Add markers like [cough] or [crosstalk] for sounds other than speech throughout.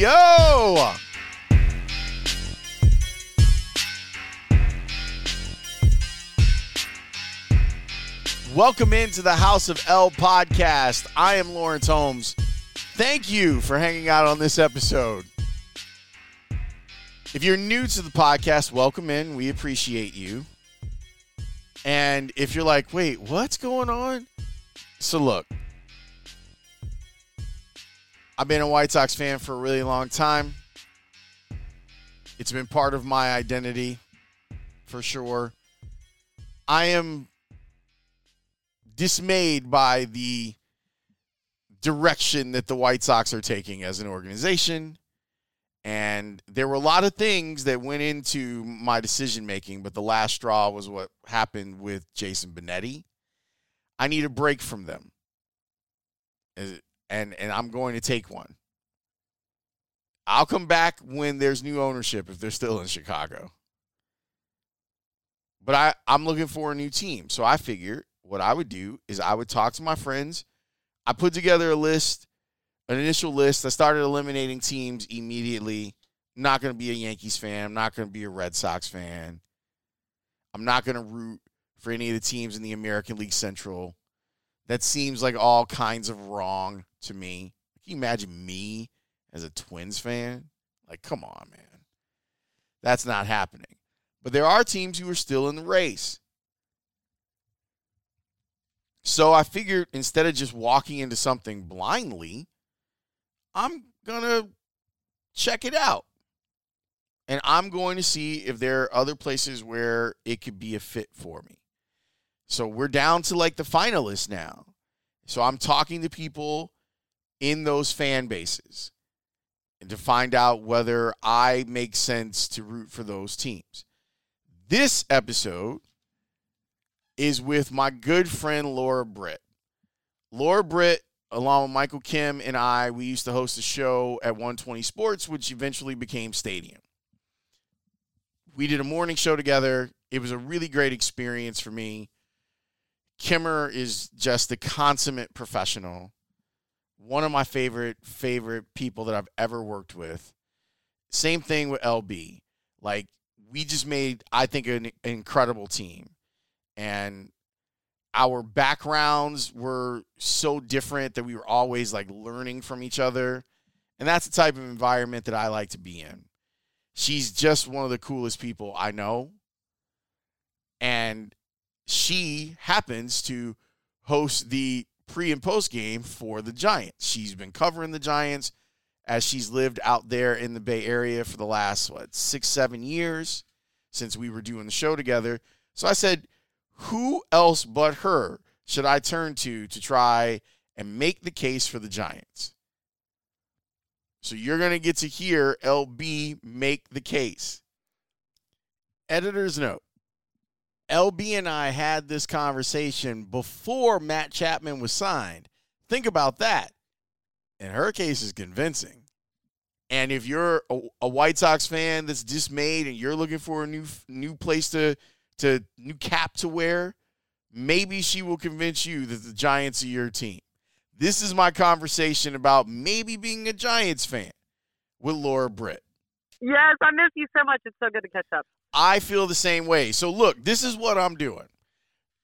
Yo! Welcome into the House of L podcast. I am Laurence Holmes. Thank you for hanging out on this episode. If you're new to the podcast, welcome in. We appreciate you. And if you're like, wait, what's going on? So, look, I've been a White Sox fan for a really long time. It's been part of my identity for sure. I am dismayed by the direction that the White Sox are taking as an organization. And there were a lot of things that went into my decision making, but the last straw was what happened with Jason Benetti. I need a break from them. And and I'm going to take one. I'll come back when there's new ownership if they're still in Chicago. But I, I'm looking for a new team. So I figured what I would do is I would talk to my friends. I put together a list, an initial list. I started eliminating teams immediately. I'm not going to be a Yankees fan. I'm not going to be a Red Sox fan. I'm not going to root for any of the teams in the American League Central. That seems like all kinds of wrong to me. Can you imagine me as a Twins fan? Like, come on, man. That's not happening. But there are teams who are still in the race. So I figured instead of just walking into something blindly, I'm going to check it out. And I'm going to see if there are other places where it could be a fit for me. So we're down to like the finalists now. So I'm talking to people in those fan bases and to find out whether I make sense to root for those teams. This episode is with my good friend Laura Britt. Laura Britt, along with Michael Kim and I, we used to host a show at 120 Sports, which eventually became Stadium. We did a morning show together. It was a really great experience for me. Kimmer is just a consummate professional. One of my favorite favorite people that I've ever worked with. Same thing with LB. Like we just made I think an incredible team. And our backgrounds were so different that we were always like learning from each other. And that's the type of environment that I like to be in. She's just one of the coolest people I know. And she happens to host the pre and post game for the Giants. She's been covering the Giants as she's lived out there in the Bay Area for the last, what, six, seven years since we were doing the show together. So I said, who else but her should I turn to to try and make the case for the Giants? So you're going to get to hear LB make the case. Editor's note LB and I had this conversation before Matt Chapman was signed. Think about that. And her case is convincing. And if you're a, a, White Sox fan that's dismayed and you're looking for a new new place to to new cap to wear, maybe she will convince you that the Giants are your team. This is my conversation about maybe being a Giants fan with Laura Britt. Yes, I miss you so much. It's so good to catch up. I feel the same way. So look, this is what I'm doing.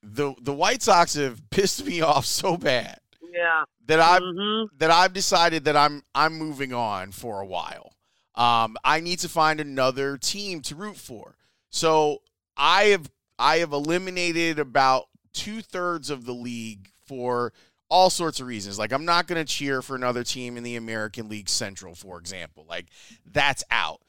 The the White Sox have [laughs] pissed me off so bad. Yeah. That I've mm-hmm. that I've decided that I'm I'm moving on for a while. Um, I need to find another team to root for. So I have I have eliminated about two thirds of the league for all sorts of reasons. Like I'm not going to cheer for another team in the American League Central, for example. Like that's out.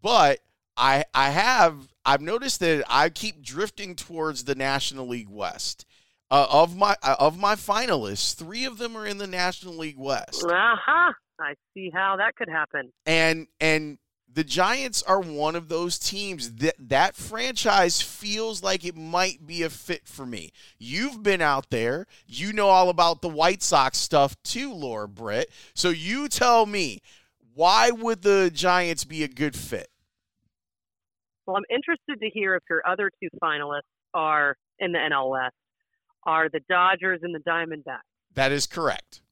But I I have I've noticed that I keep drifting towards the National League West. Uh, of my uh, of my finalists, three of them are in the National League West. Uh huh. I see how that could happen. And and the Giants are one of those teams that that franchise feels like it might be a fit for me. You've been out there, you know all about the White Sox stuff too, Laura Britt. So you tell me, why would the Giants be a good fit? Well, I'm interested to hear if your other two finalists are in the NL West are the Dodgers and the Diamondbacks. That is correct.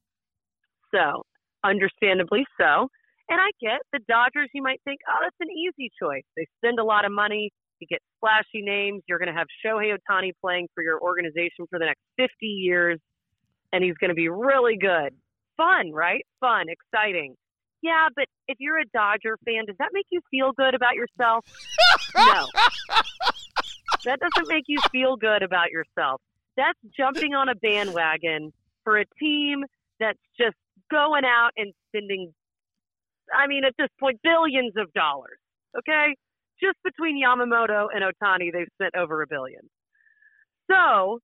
So, understandably so. And I get the Dodgers, you might think, oh, that's an easy choice. They spend a lot of money, you get splashy names, you're going to have Shohei Ohtani playing for your organization for the next 50 years, and he's going to be really good. Fun, right? Fun, exciting. Yeah, but if you're a Dodger fan, does that make you feel good about yourself? no. [laughs] That doesn't make you feel good about yourself. That's jumping on a bandwagon for a team that's just going out and spending, I mean, at this point, billions of dollars. Okay? Just between Yamamoto and Ohtani, they've spent over a billion. So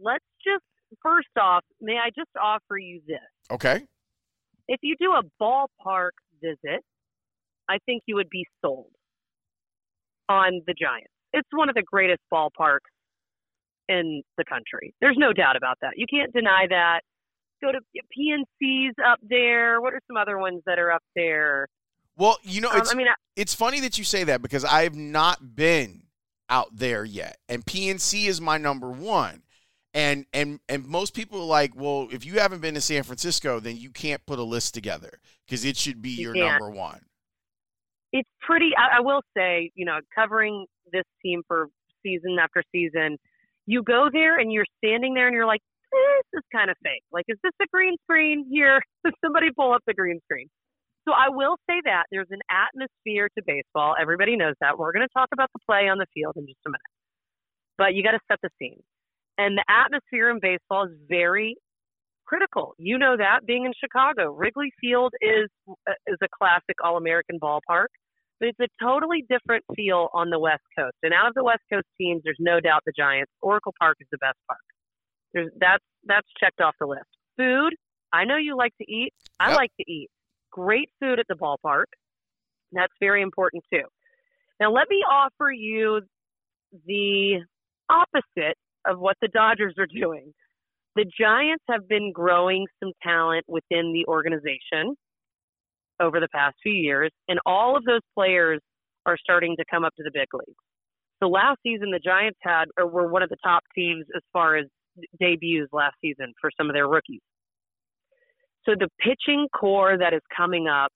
let's just, first off, may I just offer you this? Okay if you do a ballpark visit, I think you would be sold on the Giants. It's one of the greatest ballparks in the country. There's no doubt about that. You can't deny that. Go to PNC's up there. What are some other ones that are up there? Well, you know, um, it's, um, I mean, I, it's funny that you say that because I have not been out there yet, and PNC is my number one. And and and most people are like, well, if you haven't been to San Francisco, then you can't put a list together because it should be you your number one. It's pretty. I, I will say, you know, covering this team for season after season, you go there and you're standing there and you're like, this is kind of fake. Like, is this a green screen here? [laughs] Somebody pull up the green screen. So I will say that there's an atmosphere to baseball. Everybody knows that. We're going to talk about the play on the field in just a minute. But you got to set the scene. And the atmosphere in baseball is very critical. You know that being in Chicago, Wrigley Field is uh, is a classic All-American ballpark, but it's a totally different feel on the West Coast. And out of the West Coast teams, there's no doubt the Giants. Oracle Park is the best park. There's that's that's checked off the list. Food, I know you like to eat. I yep. like to eat. Great food at the ballpark. That's very important too. Now let me offer you the opposite of what the Dodgers are doing. The Giants have been growing some talent within the organization over the past few years, and all of those players are starting to come up to the big leagues. So last season, the Giants had or were one of the top teams as far as debuts last season for some of their rookies. So the pitching core that is coming up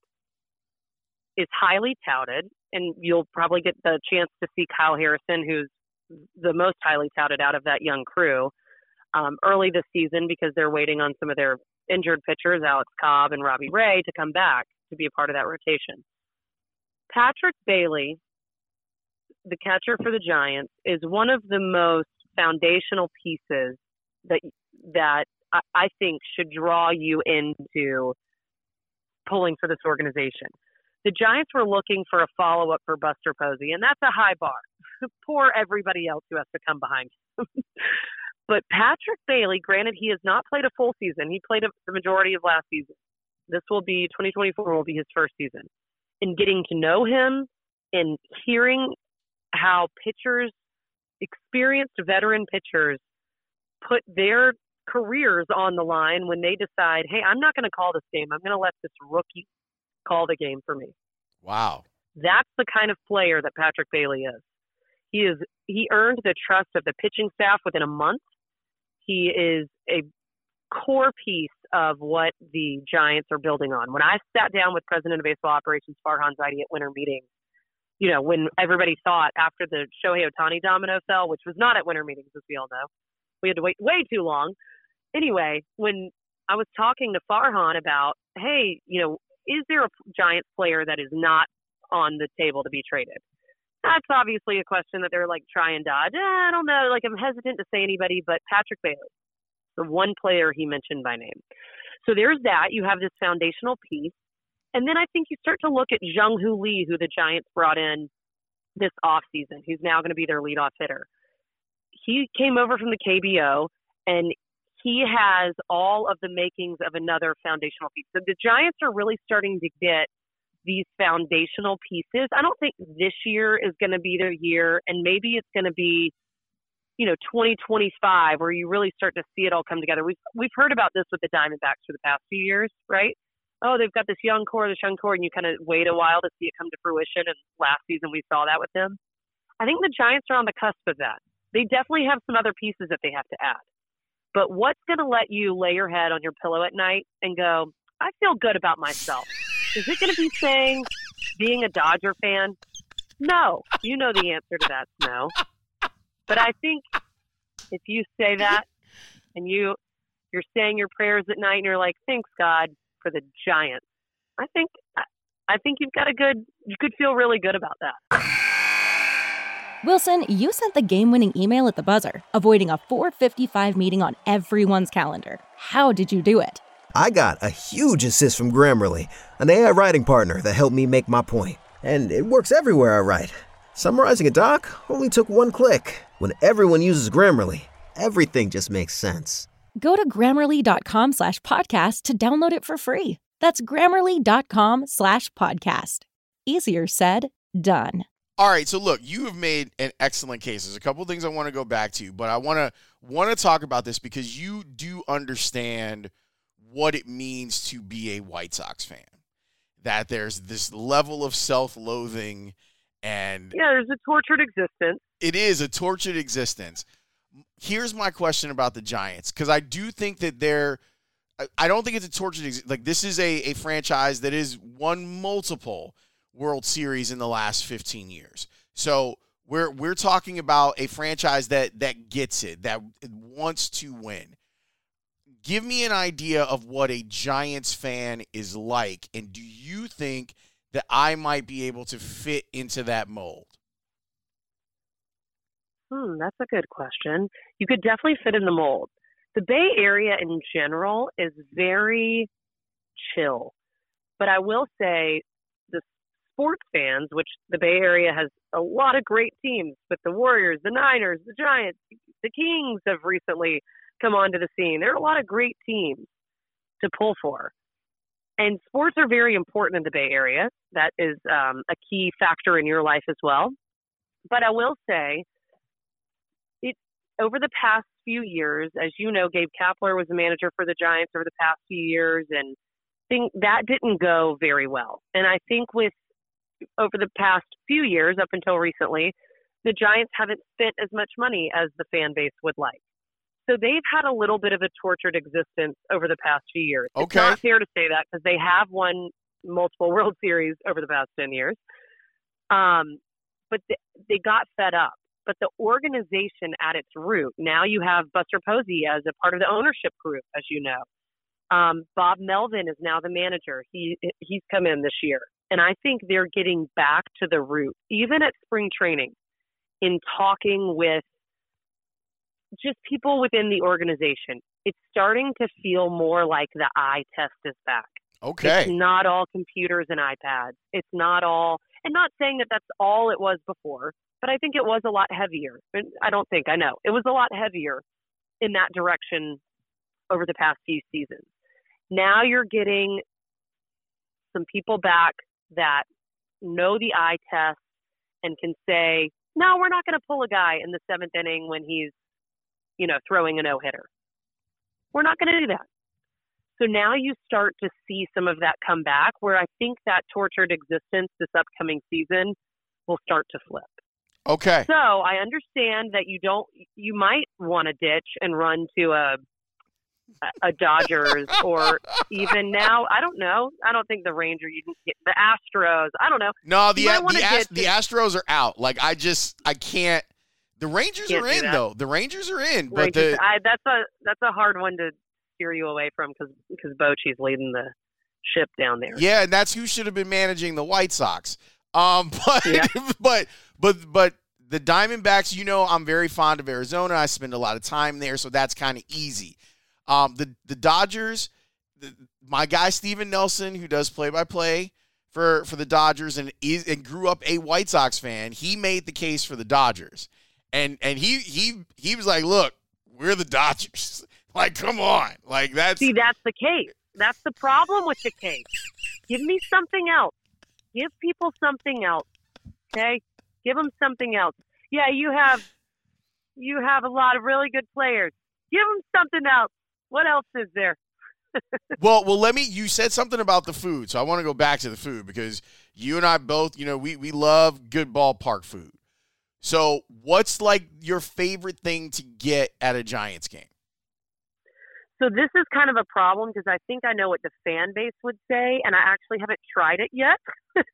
is highly touted, and you'll probably get the chance to see Kyle Harrison, who's the most highly touted out of that young crew um, early this season because they're waiting on some of their injured pitchers, Alex Cobb and Robbie Ray, to come back to be a part of that rotation. Patrick Bailey, the catcher for the Giants, is one of the most foundational pieces that that I, I think should draw you into pulling for this organization. The Giants were looking for a follow up for Buster Posey, and that's a high bar. [laughs] Poor everybody else who has to come behind him. [laughs] but Patrick Bailey, granted, he has not played a full season. He played a, the majority of last season. This will be 2024 will be his first season. In getting to know him and hearing how pitchers, experienced veteran pitchers, put their careers on the line when they decide, hey, I'm not going to call this game. I'm going to let this rookie call the game for me. Wow. That's the kind of player that Patrick Bailey is. He is he earned the trust of the pitching staff within a month. He is a core piece of what the Giants are building on. When I sat down with President of Baseball Operations Farhan Zaidi at winter meetings, you know, when everybody thought after the Shohei Ohtani domino fell, which was not at winter meetings, as we all know, we had to wait way too long. Anyway, when I was talking to Farhan about, hey, you know, is there a Giants player that is not on the table to be traded? That's obviously a question that they're like try and dodge. Eh, I don't know. Like I'm hesitant to say anybody, but Patrick Bailey, the one player he mentioned by name. So there's that. You have this foundational piece. And then I think you start to look at Jung Hoo Lee, who the Giants brought in this offseason, who's now going to be their leadoff hitter. He came over from the KBO, and he has all of the makings of another foundational piece. So the Giants are really starting to get these foundational pieces. I don't think this year is going to be their year, and maybe it's going to be, you know, 2025 where you really start to see it all come together. We've we've heard about this with the Diamondbacks for the past few years, right? Oh, they've got this young core, this young core, and you kind of wait a while to see it come to fruition. And last season we saw that with them. I think the Giants are on the cusp of that. They definitely have some other pieces that they have to add. But what's going to let you lay your head on your pillow at night and go, I feel good about myself? Is it going to be saying being a Dodger fan? No. You know the answer to that's no. But I think if you say that and you you're saying your prayers at night and you're like, "Thanks God for the Giants." I think I think you've got a good you could feel really good about that. Wilson, you sent the game-winning email at the buzzer, avoiding a 4:55 meeting on everyone's calendar. How did you do it? I got a huge assist from Grammarly, an AI writing partner that helped me make my point. And it works everywhere I write. Summarizing a doc only took one click. When everyone uses Grammarly, everything just makes sense. Go to grammarly.com slash podcast to download it for free. That's grammarly.com slash podcast. Easier said, done. All right, so look, you have made an excellent case. There's a couple things I want to go back to, but I want to want to talk about this because you do understand what it means to be a White Sox fan. That there's this level of self-loathing and Yeah, there's a tortured existence. it is a tortured existence. Here's my question about the Giants because I do think that they're. I- don't think it's a tortured ex- like this is a, a franchise that has won multiple World Series in the last 15 years. So we're we're talking about a franchise that that gets it, that wants to win. Give me an idea of what a Giants fan is like, and do you think that I might be able to fit into that mold? Hmm, that's a good question. You could definitely fit in the mold. The Bay Area in general is very chill. But I will say the sports fans, which the Bay Area has a lot of great teams with the Warriors, the Niners, the Giants, the Kings have recently come onto the scene. There are a lot of great teams to pull for. And sports are very important in the Bay Area. That is um, a key factor in your life as well. But I will say, it over the past few years, as you know, Gabe Kapler was the manager for the Giants over the past few years, and think that didn't go very well. And I think with over the past few years, up until recently, the Giants haven't spent as much money as the fan base would like. So they've had a little bit of a tortured existence over the past few years. It's Okay. not fair to say that because they have won multiple [laughs] World Series over the past 10 years. Um, but they, they got fed up. But the organization at its root, now you have Buster Posey as a part of the ownership group, as you know. Um, Bob Melvin is now the manager. He he's come in this year, and I think they're getting back to the root, even at spring training, in talking with just people within the organization. it's starting to feel more like the eye test is back. Okay. It's not all computers and iPads. It's not all, and not saying that that's all it was before, but I think it was a lot heavier. I don't think, I know. It was a lot heavier in that direction over the past few seasons. Now you're getting some people back that know the eye test and can say, no, we're not going to pull a guy in the seventh inning when he's, you know, throwing a no hitter. We're not going to do that. So now you start to see some of that come back where I think that tortured existence this upcoming season will start to flip. Okay. So I understand that you don't, you might want to ditch and run to a, a Dodgers [laughs] or even now, I don't know. I don't think the Ranger, you can get the Astros. I don't know. No, the the, Ast- the Astros are out. Like I just I can't. The Rangers are in though. The Rangers are in, but Rangers, the I, that's a that's a hard one to steer you away from because because Bochy's leading the ship down there. yeah, and that's who should have been managing the White Sox. Um, [laughs] but Yeah. [laughs] but but but the Diamondbacks, you know, I'm very fond of Arizona. I spend a lot of time there, so that's kind of easy. Um, the the Dodgers, the, my guy Stephen Nelson, who does play by play for for the Dodgers and is and grew up a White Sox fan, he made the case for the Dodgers, and and he he he was like, look, we're the Dodgers. [laughs] Like, come on, like that's See, that's the case. That's the problem with the case. Give me something else. Give people something else. Okay, give them something else. Yeah, you have you have a lot of really good players. Give them something else. What else is there? [laughs] Well, well, let me. You said something about the food, so I want to go back to the food because you and I both, you know, we we love good ballpark food. So, what's like your favorite thing to get at a Giants game? So this is kind of a problem because I think I know what the fan base would say, and I actually haven't tried it yet. [laughs]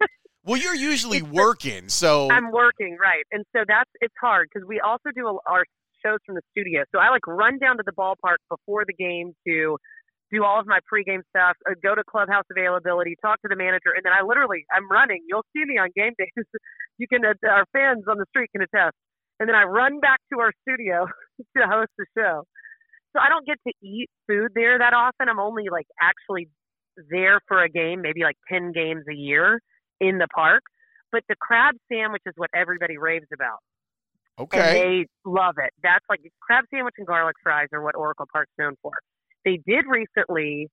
Well, you're usually working, so I'm working, right. And so that's it's hard because we also do a, our shows from the studio. So I like run down to the ballpark before the game to do all of my pregame stuff, uh, go to clubhouse availability, talk to the manager, and then I literally I'm running. You'll see me on game [laughs] days. you can uh, our fans on the street can attest. And then I run back to our studio [laughs] to host the show. So I don't get to eat food there that often. I'm only like actually there for a game, maybe like 10 games a year in the park. But the crab sandwich is what everybody raves about. And okay. they love it. That's like crab sandwich and garlic fries are what Oracle Park's known for. They did recently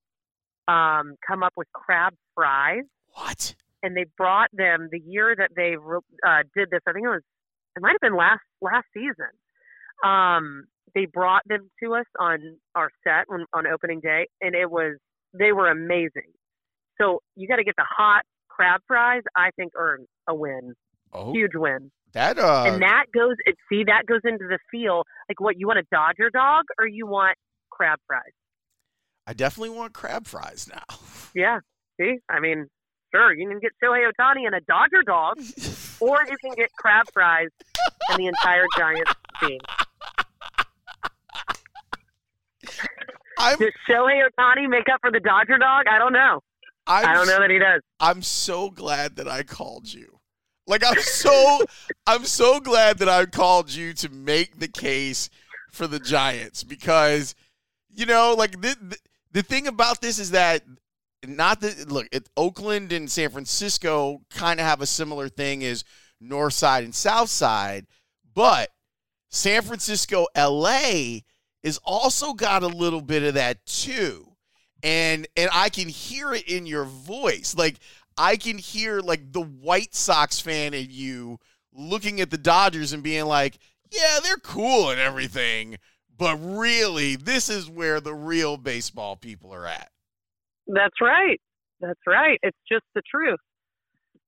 um, come up with crab fries, What? and they brought them the year that they uh, did this. I think it was it might have been last last season. Um, they brought them to us on our set when, on opening day, and it was they were amazing. So you got to get the hot crab fries. I think earn a win, Oh, huge win. that uh, and that goes see that goes into the feel like what you want a dodger dog or you want crab fries I definitely want crab fries now. [laughs] yeah see? I mean sure you can get shohei ohtani and a dodger dog or you can get crab fries and the entire giants team I'm does shohei ohtani make up for the dodger dog? I don't know. I'm i don't know that he does. I'm so glad that I called you. Like I'm so [laughs] I'm so glad that I called you to make the case for the Giants because you know like the the, the thing about this is that not that look it, Oakland and San Francisco kind of have a similar thing as North Side and South Side, but San Francisco, LA is also got a little bit of that too. And and I can hear it in your voice. Like I can hear like the White Sox fan in you looking at the Dodgers and being like, "Yeah, they're cool and everything, but really this is where the real baseball people are at." That's right. That's right. It's just the truth.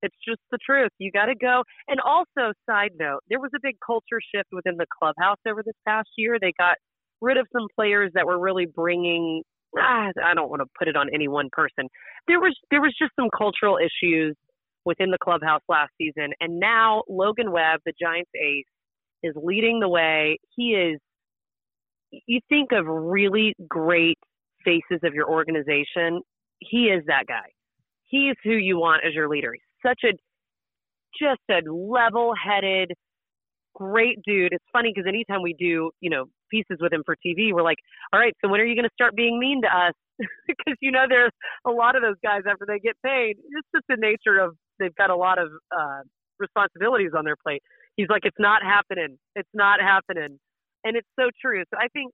It's just the truth. You got to go. And also, side note, there was a big culture shift within the clubhouse over this past year. They got rid of some players that were really bringing. Ah, I don't want to put it on any one person. There was there was just some cultural issues within the clubhouse last season, and now Logan Webb, the Giants ace, is leading the way. He is. You think of really great faces of your organization. He is that guy. He is who you want as your leader. He's such a just a level-headed, great dude. It's funny because anytime we do, you know, pieces with him for TV, we're like, all right, so when are you going to start being mean to us? [laughs] Because you know, there's a lot of those guys after they get paid. It's just the nature of they've got a lot of uh, responsibilities on their plate. He's like, it's not happening. It's not happening, and it's so true. So I think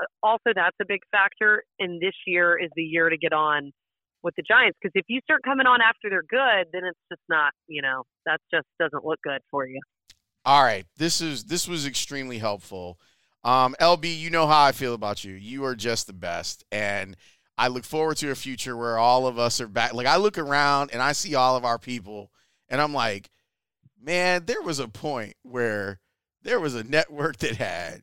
uh, also that's a big factor. And this year is the year to get on with the Giants because if you start coming on after they're good, then it's just not, you know, that just doesn't look good for you. All right, this is this was extremely helpful. Um, LB, you know how I feel about you. You are just the best, and I look forward to a future where all of us are back. Like I look around and I see all of our people, and I'm like, man, there was a point where there was a network that had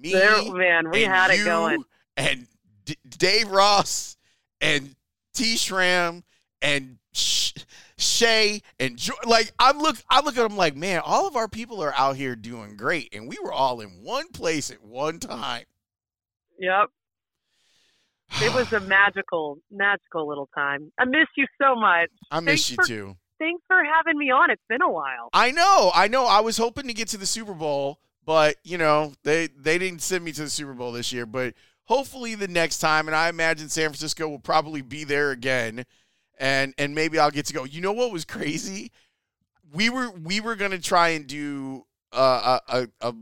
me, There, man, we and had it going. and D- Dave Ross and T. Shram and Sh- Shay and jo- like I look, I look at them like, man, all of our people are out here doing great, and we were all in one place at one time. Yep. [sighs] It was a magical, magical little time. I miss you so much. I miss Thanks you for- too. Thanks for having me on. It's been a while. I know, I know. I was hoping to get to the Super Bowl, but you know they they didn't send me to the Super Bowl this year. But hopefully the next time, and I imagine San Francisco will probably be there again, and and maybe I'll get to go. You know what was crazy? We were we were gonna try and do uh, a, a a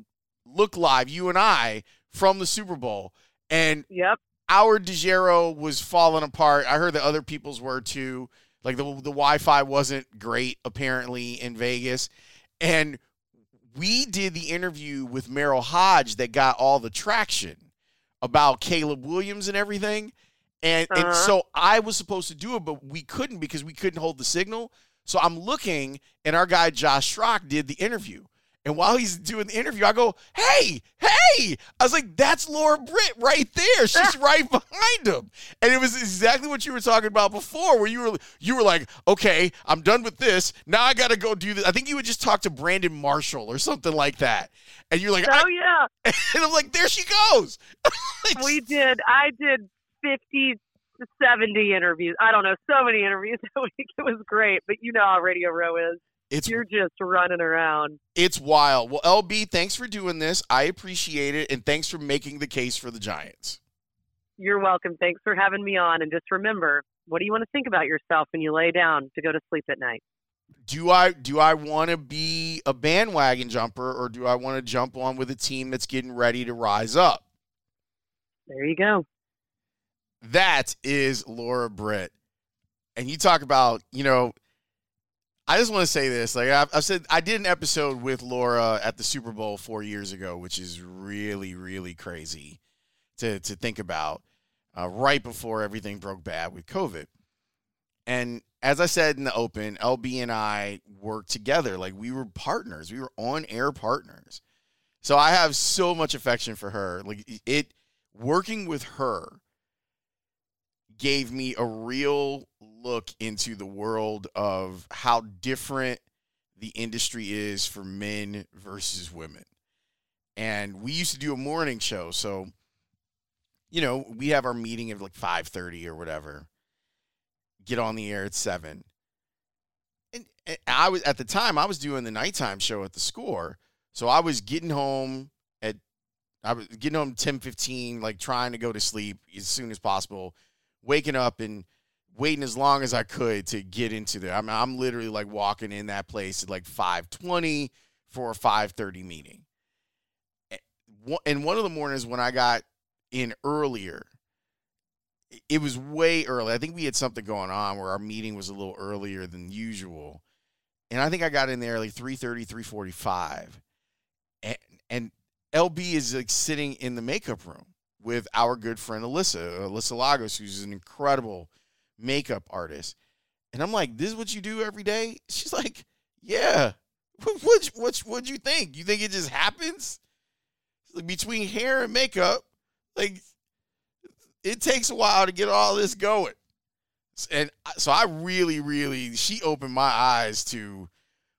look live, you and I, from the Super Bowl, and Yep. our Dejero was falling apart. I heard that other people's were too. Like the the Wi-Fi wasn't great apparently in Vegas, and we did the interview with Merril Hoge that got all the traction about Caleb Williams and everything. And and Uh-huh. so I was supposed to do it, but we couldn't because we couldn't hold the signal. So I'm looking, and our guy Josh Schrock did the interview. And while he's doing the interview, I go, "Hey, hey!" I was like, "That's Laura Britt right there. She's [laughs] right behind him." And it was exactly what you were talking about before, where you were you were like, "Okay, I'm done with this. Now I got to go do this." I think you would just talk to Brandon Marshall or something like that. And you're like, Oh I- yeah, [laughs] and I'm like, "There she goes." [laughs] we did. I did fifty to seventy interviews. I don't know, so many interviews a week. It was great, but you know how Radio Row is. It's You're just running around. it's wild. Well, LB, thanks for doing this. I appreciate it, and thanks for making the case for the Giants. You're welcome. Thanks for having me on. And just remember, what do you want to think about yourself when you lay down to go to sleep at night? do I do I want to be a bandwagon jumper or do I want to jump on with a team that's getting ready to rise up? There you go. That is Laura Britt. And you talk about, you know, I just want to say this. Like I've, I've said, I did an episode with Laura at the Super Bowl four years ago, which is really, really crazy to to think about. Uh, right before everything broke bad with COVID, and as I said in the open, LB and I worked together. Like we were partners. We were on air partners. So I have so much affection for her. Like it working with her gave me a real look into the world of how different the industry is for men versus women. And we used to do a morning show, so you know, we have our meeting at like 5:30 or whatever. Get on the air at 7. And, and I was at the time I was doing the nighttime show at the score. So I was getting home at I was getting home 10:15 like trying to go to sleep as soon as possible, waking up and waiting as long as I could to get into there. I mean, I'm literally like walking in that place at like 520 for a 530 meeting. And one of the mornings when I got in earlier, it was way early. I think we had something going on where our meeting was a little earlier than usual. And I think I got in there like 330, 345 and, and LB is like sitting in the makeup room with our good friend Alyssa, Alyssa Lagos, who's an incredible makeup artist. And I'm like, this is what you do every day? She's like, yeah. [laughs] What what what what'd you think? You think it just happens? Like between hair and makeup, like it takes a while to get all this going. And so I really, really, she opened my eyes to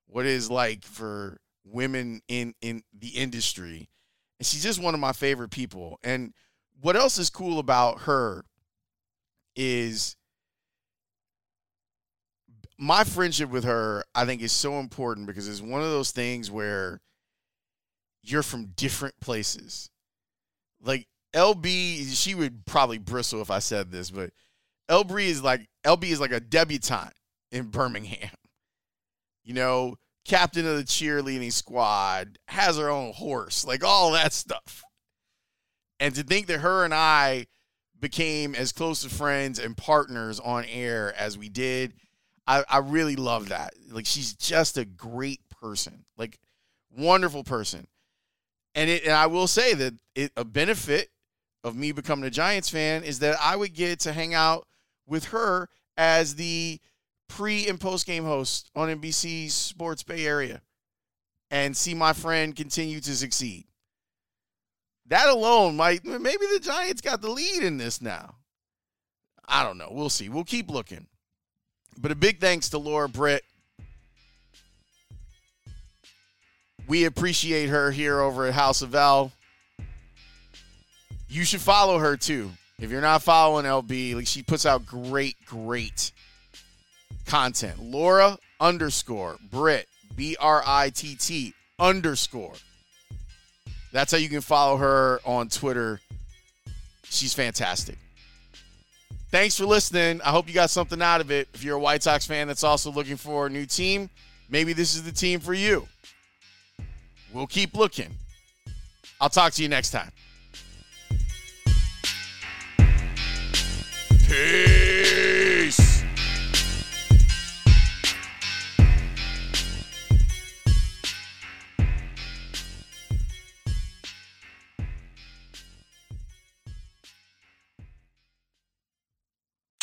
what is like for women in in the industry and she's just one of my favorite people and what else is cool about her is my friendship with her i think is so important because it's one of those things where you're from different places. Like LB, she would probably bristle if I said this, but LB is like LB is like a debutante in Birmingham. You know, captain of the cheerleading squad, has her own horse, like all that stuff. And to think that her and I became as close of friends and partners on air as we did, I, I really love that. Like she's just a great person, like wonderful person. And it, and I will say that it, a benefit of me becoming a Giants fan is that I would get to hang out with her as the pre and post game host on NBC Sports Bay Area and see my friend continue to succeed. That alone might maybe the Giants got the lead in this now. I don't know. We'll see. We'll keep looking. But a big thanks to Laura Britt. We appreciate her here over at House of L. You should follow her too. If you're not following LB, like she puts out great, great content. Laura underscore Britt, B R I T T underscore. That's how you can follow her on Twitter. She's fantastic. Thanks for listening. I hope you got something out of it. If you're a White Sox fan that's also looking for a new team, maybe this is the team for you. We'll keep looking. I'll talk to you next time. Peace.